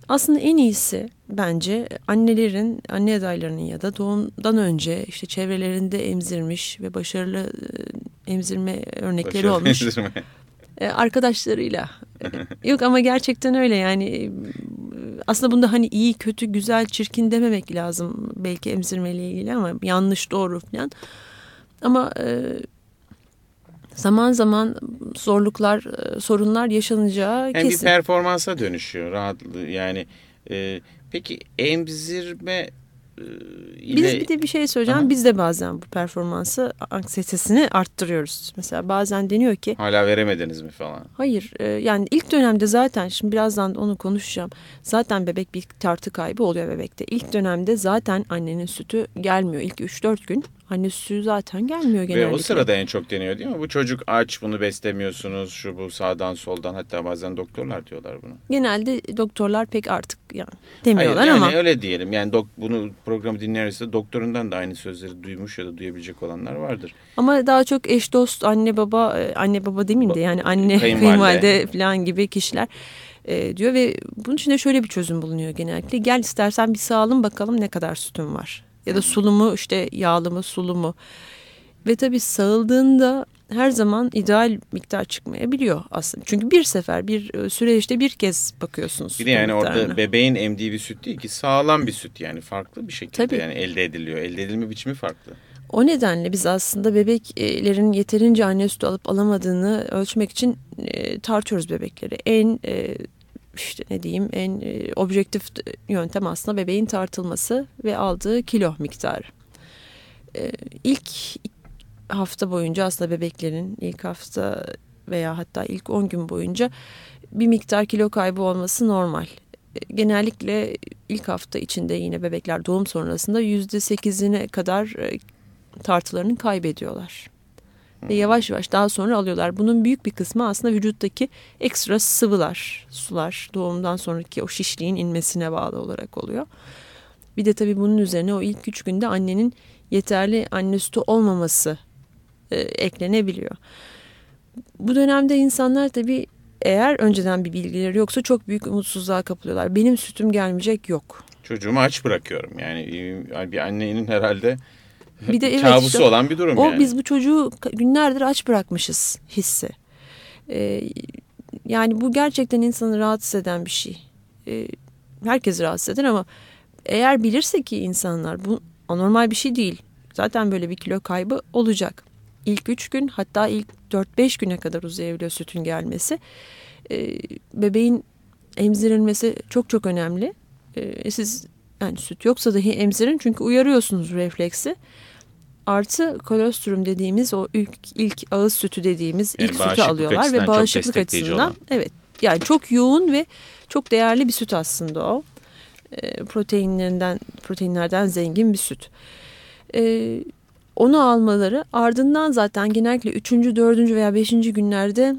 Aslında en iyisi bence annelerin, anne adaylarının ya da doğumdan önce işte çevrelerinde emzirmiş ve başarılı e, emzirme örnekleri başarılı olmuş. Emzirme. E, arkadaşlarıyla. Yok ama gerçekten öyle yani e, aslında bunda hani iyi, kötü, güzel, çirkin dememek lazım belki emzirmeyle ilgili ama yanlış, doğru falan. Ama zaman zaman zorluklar, e, sorunlar yaşanacağı yani kesin. Bir performansa dönüşüyor rahat yani. E, peki emzirme ile... Biz bir de bir şey söyleyeceğim. Aha. Biz de bazen bu performansı anksiyetesini arttırıyoruz. Mesela bazen deniyor ki... Hala veremediniz mi falan? Hayır. E, yani ilk dönemde zaten şimdi birazdan onu konuşacağım. Zaten bebek bir tartı kaybı oluyor bebekte. İlk dönemde zaten annenin sütü gelmiyor. İlk 3-4 gün anne sütü zaten gelmiyor genellikle. Ve o sırada en çok deniyor değil mi? Bu çocuk aç bunu beslemiyorsunuz şu bu sağdan soldan hatta bazen doktorlar diyorlar bunu. Genelde doktorlar pek artık yani demiyorlar Hayır, yani ama. öyle diyelim yani dok, bunu programı dinlerse doktorundan da aynı sözleri duymuş ya da duyabilecek olanlar vardır. Ama daha çok eş dost anne baba e, anne baba demeyeyim de yani anne kayınvalide falan gibi kişiler e, diyor ve bunun için de şöyle bir çözüm bulunuyor genellikle. Gel istersen bir sağalım bakalım ne kadar sütün var ya da sulu mu işte yağlı mı sulu mu. Ve tabii sağıldığında her zaman ideal miktar çıkmayabiliyor aslında. Çünkü bir sefer bir e, süreçte bir kez bakıyorsunuz. Bir de yani orada bebeğin emdiği bir süt değil ki sağlam bir süt yani farklı bir şekilde tabii. yani elde ediliyor. Elde edilme biçimi farklı. O nedenle biz aslında bebeklerin yeterince anne sütü alıp alamadığını ölçmek için e, tartıyoruz bebekleri. En e, işte ne diyeyim en e, objektif yöntem aslında bebeğin tartılması ve aldığı kilo miktarı. E, ilk hafta boyunca aslında bebeklerin ilk hafta veya hatta ilk 10 gün boyunca bir miktar kilo kaybı olması normal. E, genellikle ilk hafta içinde yine bebekler doğum sonrasında yüzde sekizine kadar e, tartılarını kaybediyorlar ve yavaş yavaş daha sonra alıyorlar. Bunun büyük bir kısmı aslında vücuttaki ekstra sıvılar, sular doğumdan sonraki o şişliğin inmesine bağlı olarak oluyor. Bir de tabii bunun üzerine o ilk üç günde annenin yeterli anne sütü olmaması e, eklenebiliyor. Bu dönemde insanlar tabii eğer önceden bir bilgileri yoksa çok büyük umutsuzluğa kapılıyorlar. Benim sütüm gelmeyecek yok. Çocuğumu aç bırakıyorum. Yani e, bir annenin herhalde bir de evet kabusu işte, olan bir durum o yani. biz bu çocuğu günlerdir aç bırakmışız hissi. Ee, yani bu gerçekten insanı rahatsız eden bir şey. Ee, herkes rahatsız eder ama eğer bilirse ki insanlar bu anormal bir şey değil. Zaten böyle bir kilo kaybı olacak. İlk üç gün hatta ilk dört beş güne kadar uzayabiliyor sütün gelmesi. Ee, bebeğin emzirilmesi çok çok önemli. Ee, siz yani süt yoksa dahi emzirin çünkü uyarıyorsunuz refleksi. Artı kolostrum dediğimiz o ilk, ilk ağız sütü dediğimiz yani ilk sütü alıyorlar ve bağışıklık açısından olan. evet yani çok yoğun ve çok değerli bir süt aslında o. E, proteinlerinden proteinlerden zengin bir süt. E, onu almaları ardından zaten genellikle 3. 4. veya 5. günlerde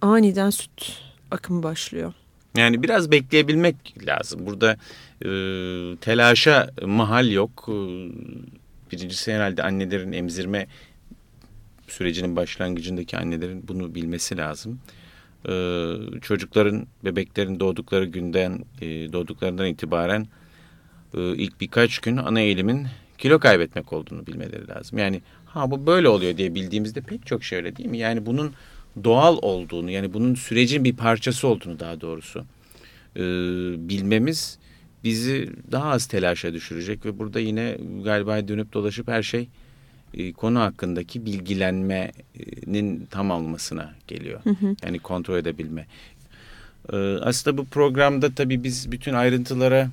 aniden süt akımı başlıyor. Yani biraz bekleyebilmek lazım. Burada e, telaşa mahal yok. E, birincisi herhalde annelerin emzirme sürecinin başlangıcındaki annelerin bunu bilmesi lazım. Ee, çocukların, bebeklerin doğdukları günden, e, doğduklarından itibaren e, ilk birkaç gün ana eğilimin kilo kaybetmek olduğunu bilmeleri lazım. Yani ha bu böyle oluyor diye bildiğimizde pek çok şey öyle değil mi? Yani bunun doğal olduğunu, yani bunun sürecin bir parçası olduğunu daha doğrusu e, bilmemiz bizi daha az telaşa düşürecek ve burada yine galiba dönüp dolaşıp her şey e, konu hakkındaki bilgilenmenin tam almasına geliyor. Hı hı. Yani kontrol edebilme. E, aslında bu programda tabii biz bütün ayrıntılara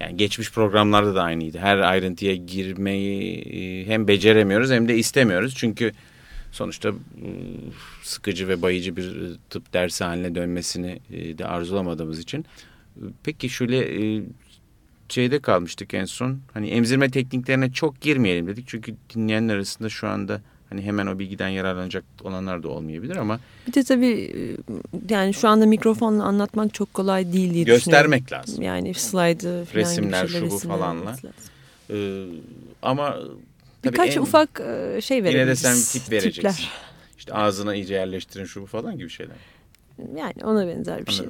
yani geçmiş programlarda da aynıydı. Her ayrıntıya girmeyi e, hem beceremiyoruz hem de istemiyoruz. Çünkü sonuçta sıkıcı ve bayıcı bir tıp dersi haline dönmesini de arzulamadığımız için. Peki şöyle şeyde kalmıştık en son. Hani emzirme tekniklerine çok girmeyelim dedik. Çünkü dinleyenler arasında şu anda hani hemen o bilgiden yararlanacak olanlar da olmayabilir ama. Bir de tabii e, yani şu anda mikrofonla anlatmak çok kolay değil diye Göstermek lazım. Yani slaydı falan Resimler, şu bu falanla. Ee, ama Birkaç en, ufak e, şey verebiliriz. Yine de sen tip vereceksin. Tipler. İşte ağzına iyice yerleştirin şu bu falan gibi şeyler. Yani ona benzer bir şey.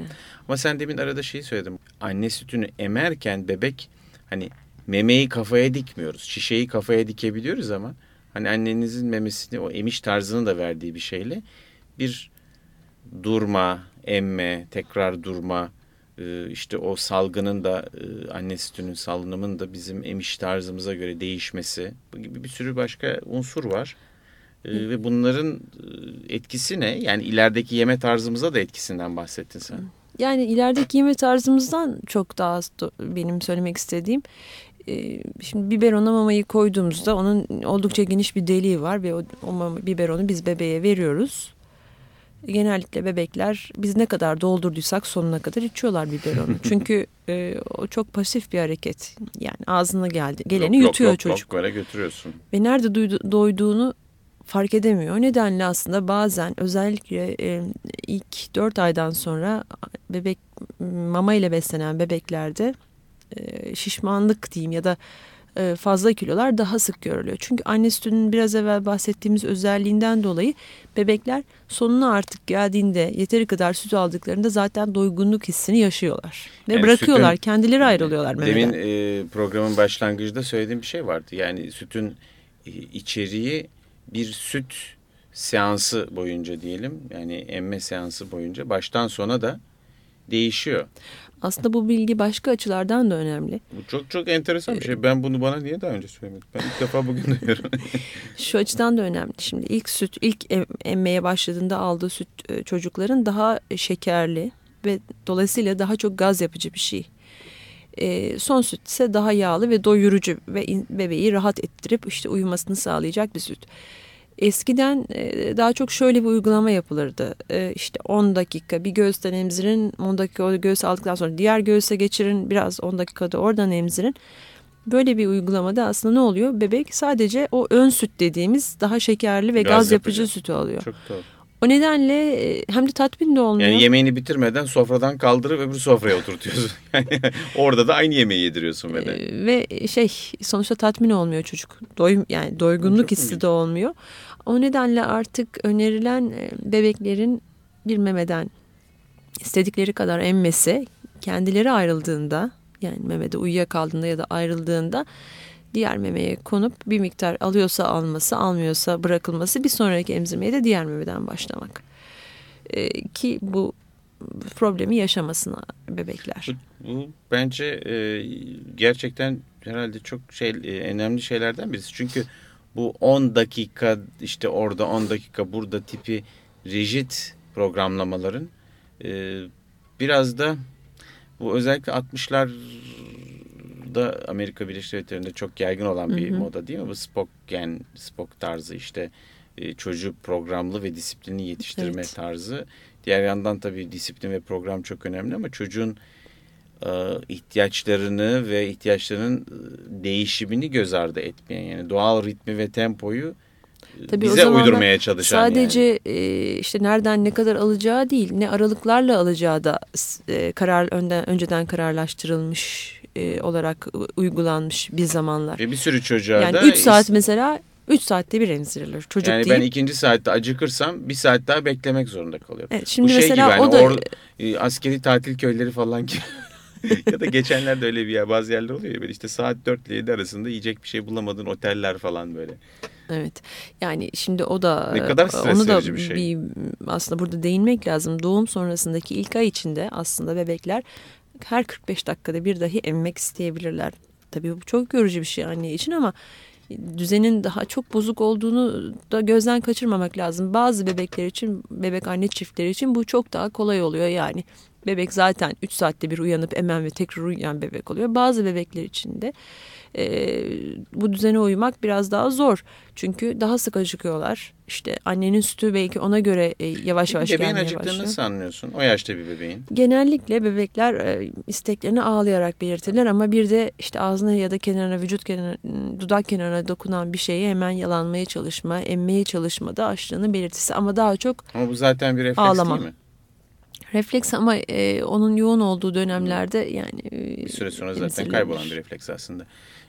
Ama sen demin arada şeyi söyledin. Anne sütünü emerken bebek hani memeyi kafaya dikmiyoruz. Şişeyi kafaya dikebiliyoruz ama hani annenizin memesini o emiş tarzını da verdiği bir şeyle bir durma, emme, tekrar durma, e, işte o salgının da e, anne sütünün salınımının da bizim emiş tarzımıza göre değişmesi gibi bir sürü başka unsur var. Ee, ve bunların e, etkisi ne? Yani ilerideki yeme tarzımıza da etkisinden bahsettin sen. Yani ilerideki yeme tarzımızdan çok daha benim söylemek istediğim. E, şimdi biberona mamayı koyduğumuzda onun oldukça geniş bir deliği var ve o, o mama, biberonu biz bebeğe veriyoruz. Genellikle bebekler biz ne kadar doldurduysak sonuna kadar içiyorlar biberonu. Çünkü e, o çok pasif bir hareket. Yani ağzına geldi. Geleni yok, yutuyor yok, çocuk. Yok, götürüyorsun. Ve nerede duydu, doyduğunu fark edemiyor. O nedenle aslında bazen özellikle e, ilk dört aydan sonra bebek mama ile beslenen bebeklerde e, şişmanlık diyeyim ya da e, fazla kilolar daha sık görülüyor. Çünkü anne sütünün biraz evvel bahsettiğimiz özelliğinden dolayı bebekler sonuna artık geldiğinde yeteri kadar süt aldıklarında zaten doygunluk hissini yaşıyorlar. Ve yani bırakıyorlar sütün, kendileri ayrılıyorlar memeden. Demin e, programın başlangıcında söylediğim bir şey vardı. Yani sütün içeriği bir süt seansı boyunca diyelim yani emme seansı boyunca baştan sona da değişiyor. Aslında bu bilgi başka açılardan da önemli. Bu çok çok enteresan bir şey. Ben bunu bana niye daha önce söylemedin? Ben ilk defa bugün duyuyorum. Şu açıdan da önemli. Şimdi ilk süt, ilk emmeye başladığında aldığı süt e, çocukların daha şekerli ve dolayısıyla daha çok gaz yapıcı bir şey. E, son süt ise daha yağlı ve doyurucu ve bebeği rahat ettirip işte uyumasını sağlayacak bir süt. Eskiden e, daha çok şöyle bir uygulama yapılırdı. E, işte 10 dakika bir göğüsten emzirin, 10 dakika o göğüs aldıktan sonra diğer göğüse geçirin, biraz 10 dakikada oradan emzirin. Böyle bir uygulamada aslında ne oluyor? Bebek sadece o ön süt dediğimiz daha şekerli ve gaz, gaz yapıcı, yapıcı sütü alıyor. Çok doğru. O nedenle e, hem de tatmin de olmuyor. Yani yemeğini bitirmeden sofradan kaldırıp öbür sofraya oturtuyorsun. Yani orada da aynı yemeği yediriyorsun ve de. Ee, ve şey sonuçta tatmin olmuyor çocuk. Doyum yani doygunluk hissi de olmuyor. O nedenle artık önerilen e, bebeklerin bir memeden istedikleri kadar emmesi kendileri ayrıldığında yani memede uyuyakaldığında ya da ayrıldığında diğer memeye konup bir miktar alıyorsa alması, almıyorsa bırakılması bir sonraki emzirmeye de diğer memeden başlamak. Ee, ki bu problemi yaşamasın bebekler. Bu, bu bence e, gerçekten herhalde çok şey e, önemli şeylerden birisi. Çünkü bu 10 dakika işte orada 10 dakika burada tipi rigid programlamaların e, biraz da bu özellikle 60'larda Amerika Birleşik Devletleri'nde çok yaygın olan bir hı hı. moda değil mi? Bu Spock Spock tarzı işte e, çocuğu programlı ve disiplinli yetiştirme evet. tarzı. Diğer yandan tabii disiplin ve program çok önemli ama çocuğun e, ihtiyaçlarını ve ihtiyaçlarının e, değişimini göz ardı etmeyen yani doğal ritmi ve tempoyu Tabii bize uydurmaya çalışan sadece yani. e, işte nereden ne kadar alacağı değil ne aralıklarla alacağı da e, karar önden önceden kararlaştırılmış e, olarak uygulanmış bir zamanlar. Ve bir sürü çocuğa yani da... 3 saat mesela 3 saatte bir emzirilir. Çocuk yani değil. ben ikinci saatte acıkırsam bir saat daha beklemek zorunda kalıyorum. Evet, şimdi Bu şey mesela gibi, o da... Or, e, askeri tatil köyleri falan gibi. ya da geçenlerde öyle bir yer bazı yerler oluyor ya böyle işte saat 4 ile 7 arasında yiyecek bir şey bulamadığın oteller falan böyle. Evet. Yani şimdi o da ne kadar onu da bir, şey. bir aslında burada değinmek lazım. Doğum sonrasındaki ilk ay içinde aslında bebekler her 45 dakikada bir dahi emmek isteyebilirler. Tabii bu çok yorucu bir şey anne için ama düzenin daha çok bozuk olduğunu da gözden kaçırmamak lazım. Bazı bebekler için, bebek anne çiftleri için bu çok daha kolay oluyor yani. Bebek zaten 3 saatte bir uyanıp emen ve tekrar uyuyan bebek oluyor. Bazı bebekler için de e, bu düzene uymak biraz daha zor. Çünkü daha sık acıkıyorlar. İşte annenin sütü belki ona göre e, yavaş yavaş bebeğin gelmeye başlıyor. Bebeğin nasıl anlıyorsun? O yaşta bir bebeğin. Genellikle bebekler e, isteklerini ağlayarak belirtirler ama bir de işte ağzına ya da kenarına vücut kenarına dudak kenarına dokunan bir şeyi hemen yalanmaya çalışma, emmeye çalışma da açlığının belirtisi ama daha çok Ama bu zaten bir refleks ağlama. değil mi? Refleks ama e, onun yoğun olduğu dönemlerde yani e, bir süre sonra zaten kaybolan bir refleks aslında.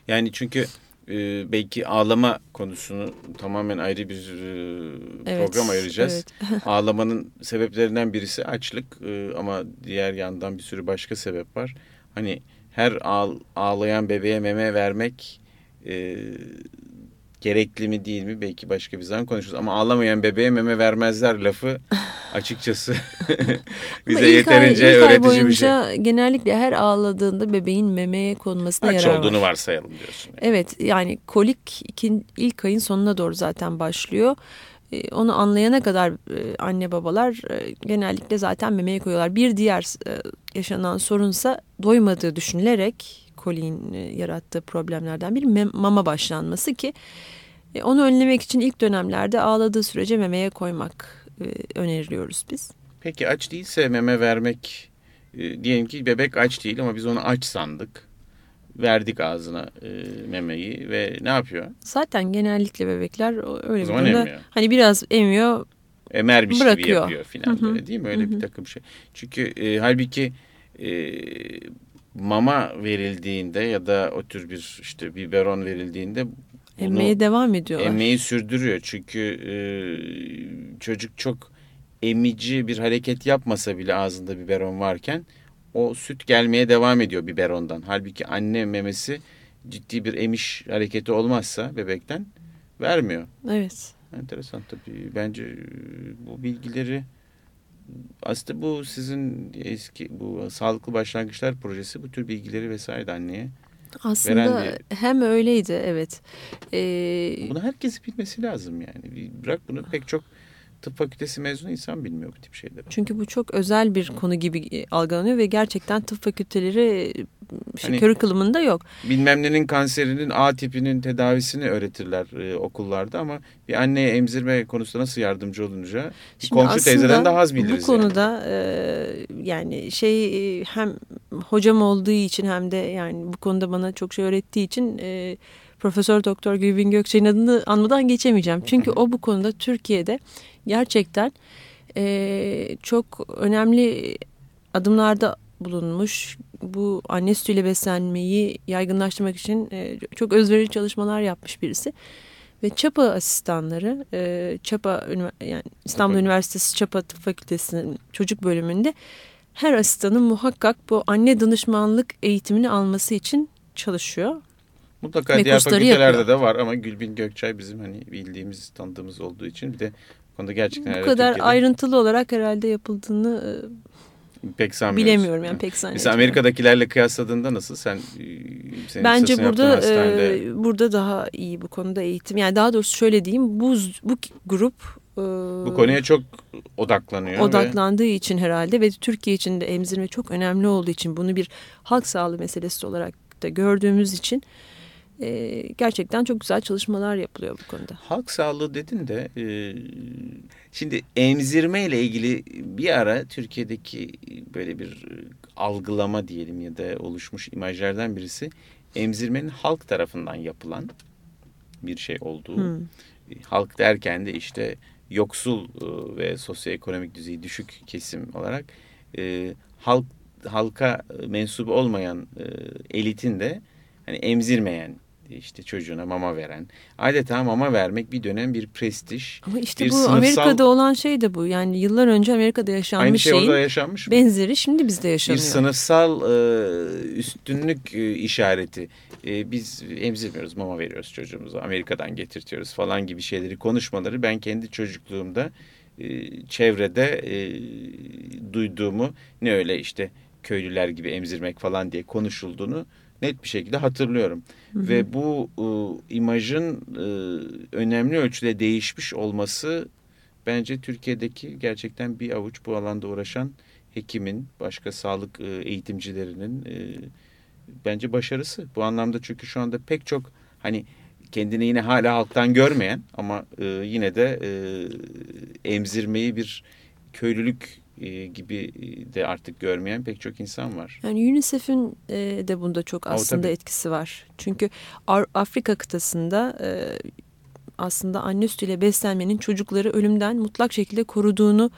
Yani çünkü e, belki ağlama konusunu tamamen ayrı bir e, evet, program ayıracağız. Evet. Ağlamanın sebeplerinden birisi açlık e, ama diğer yandan bir sürü başka sebep var. Hani her ağ, ağlayan bebeğe meme vermek e, gerekli mi değil mi belki başka bir zaman konuşuruz. Ama ağlamayan bebeğe meme vermezler lafı açıkçası bize yeterince ay, öğretici boyunca bir şey. Genellikle her ağladığında bebeğin memeye konmasına Aç yarar olduğunu varsayalım diyorsun. Yani. Evet yani kolik ikin, ilk ayın sonuna doğru zaten başlıyor. Ee, onu anlayana kadar e, anne babalar e, genellikle zaten memeye koyuyorlar. Bir diğer e, yaşanan sorunsa doymadığı düşünülerek koliğin yarattığı problemlerden biri mama başlanması ki onu önlemek için ilk dönemlerde ağladığı sürece memeye koymak e, öneriliyoruz biz. Peki aç değilse meme vermek e, diyelim ki bebek aç değil ama biz onu aç sandık. Verdik ağzına e, memeyi ve ne yapıyor? Zaten genellikle bebekler öyle bir durumda hani biraz emiyor emermiş bırakıyor. gibi yapıyor filan böyle değil mi? Öyle Hı -hı. bir takım şey. Çünkü e, halbuki e, mama verildiğinde ya da o tür bir işte biberon verildiğinde Emmeye devam ediyorlar. Emmeyi sürdürüyor çünkü e, çocuk çok emici bir hareket yapmasa bile ağzında biberon varken o süt gelmeye devam ediyor biberondan. Halbuki anne memesi ciddi bir emiş hareketi olmazsa bebekten vermiyor. Evet. Enteresan tabii. Bence e, bu bilgileri aslında bu sizin eski bu sağlıklı başlangıçlar projesi bu tür bilgileri vesaire de anneye aslında bir... hem öyleydi evet. Ee... Bunu herkes bilmesi lazım yani. Bırak bunu pek çok tıp fakültesi mezunu insan bilmiyor bu tip şeyleri. Çünkü bu çok özel bir konu gibi e, algılanıyor ve gerçekten tıp fakülteleri şey, hani, curriculum'ında yok. Bilmem nenin kanserinin A tipinin tedavisini öğretirler e, okullarda ama bir anneye emzirme konusunda nasıl yardımcı olunca Şimdi komşu teyzeden daha az biliriz. Bu konuda yani. e, yani şey e, hem hocam olduğu için hem de yani bu konuda bana çok şey öğrettiği için e, Profesör Doktor Gülbin Gökçe'nin adını anmadan geçemeyeceğim. Çünkü o bu konuda Türkiye'de gerçekten e, çok önemli adımlarda bulunmuş. Bu anne sütüyle beslenmeyi yaygınlaştırmak için e, çok özverili çalışmalar yapmış birisi. Ve Çapa asistanları, e, Çapa yani İstanbul Üniversitesi Çapa Tıp Fakültesi'nin çocuk bölümünde her asistanın muhakkak bu anne danışmanlık eğitimini alması için çalışıyor. Mutlaka diğer fakültelerde yapıyor. de var ama Gülbin Gökçay bizim hani bildiğimiz, tanıdığımız olduğu için bir de konuda gerçekten bu kadar Türkiye'de... ayrıntılı olarak herhalde yapıldığını e, pek sanmıyorum. Bilemiyorum yani pek sanmıyorum. Mesela Amerika'dakilerle kıyasladığında nasıl? Sen senin Bence burada e, burada daha iyi bu konuda eğitim. Yani daha doğrusu şöyle diyeyim. Bu bu grup e, bu konuya çok odaklanıyor. Odaklandığı ve... için herhalde ve Türkiye için de emzirme çok önemli olduğu için bunu bir halk sağlığı meselesi olarak da gördüğümüz için e, gerçekten çok güzel çalışmalar yapılıyor bu konuda. Halk sağlığı dedin de e, şimdi emzirme ile ilgili bir ara Türkiye'deki böyle bir algılama diyelim ya da oluşmuş imajlardan birisi emzirmenin halk tarafından yapılan bir şey olduğu. Hmm. Halk derken de işte yoksul e, ve sosyoekonomik düzeyi düşük kesim olarak e, halk halka mensubu olmayan e, elitin de hani emzirmeyen işte çocuğuna mama veren. Adeta mama vermek bir dönem bir prestij. Ama işte bir bu sınıfsal... Amerika'da olan şey de bu. Yani yıllar önce Amerika'da yaşanmış Aynı şey şeyin orada yaşanmış mı? benzeri şimdi bizde yaşanıyor. Bir sınıfsal e, üstünlük e, işareti. E, biz emzirmiyoruz mama veriyoruz çocuğumuza Amerika'dan getirtiyoruz falan gibi şeyleri konuşmaları ben kendi çocukluğumda e, çevrede e, duyduğumu ne öyle işte köylüler gibi emzirmek falan diye konuşulduğunu net bir şekilde hatırlıyorum. Hı hı. Ve bu e, imajın e, önemli ölçüde değişmiş olması bence Türkiye'deki gerçekten bir avuç bu alanda uğraşan hekimin, başka sağlık e, eğitimcilerinin e, bence başarısı. Bu anlamda çünkü şu anda pek çok hani kendini yine hala halktan görmeyen ama e, yine de e, emzirmeyi bir köylülük gibi de artık görmeyen pek çok insan var. Yani UNICEF'in e, de bunda çok aslında o, etkisi var. Çünkü Afrika kıtasında e, aslında anne sütüyle beslenmenin çocukları ölümden mutlak şekilde koruduğunu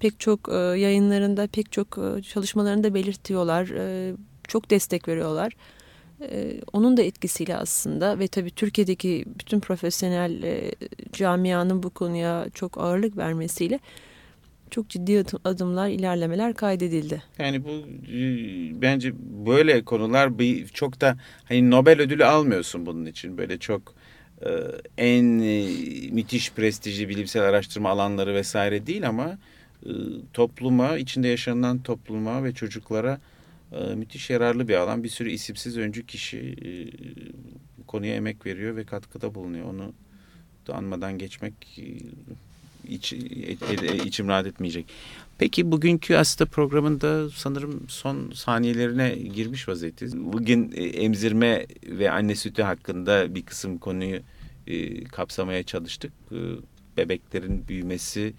pek çok yayınlarında, pek çok çalışmalarında belirtiyorlar. Çok destek veriyorlar. Onun da etkisiyle aslında ve tabii Türkiye'deki bütün profesyonel camianın bu konuya çok ağırlık vermesiyle çok ciddi adımlar, ilerlemeler kaydedildi. Yani bu e, bence böyle konular çok da hani Nobel ödülü almıyorsun bunun için. Böyle çok e, en e, müthiş prestijli bilimsel araştırma alanları vesaire değil ama topluma, içinde yaşanan topluma ve çocuklara müthiş yararlı bir alan. Bir sürü isimsiz öncü kişi konuya emek veriyor ve katkıda bulunuyor. Onu da anmadan geçmek iç, içim rahat etmeyecek. Peki bugünkü aslında programında sanırım son saniyelerine girmiş vaziyetiz. Bugün e, emzirme ve anne sütü hakkında bir kısım konuyu e, kapsamaya çalıştık. E, bebeklerin büyümesi,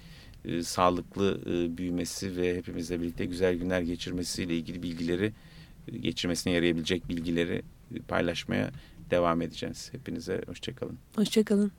e, sağlıklı e, büyümesi ve hepimizle birlikte güzel günler geçirmesiyle ilgili bilgileri, e, geçirmesine yarayabilecek bilgileri paylaşmaya devam edeceğiz. Hepinize hoşçakalın. Hoşçakalın.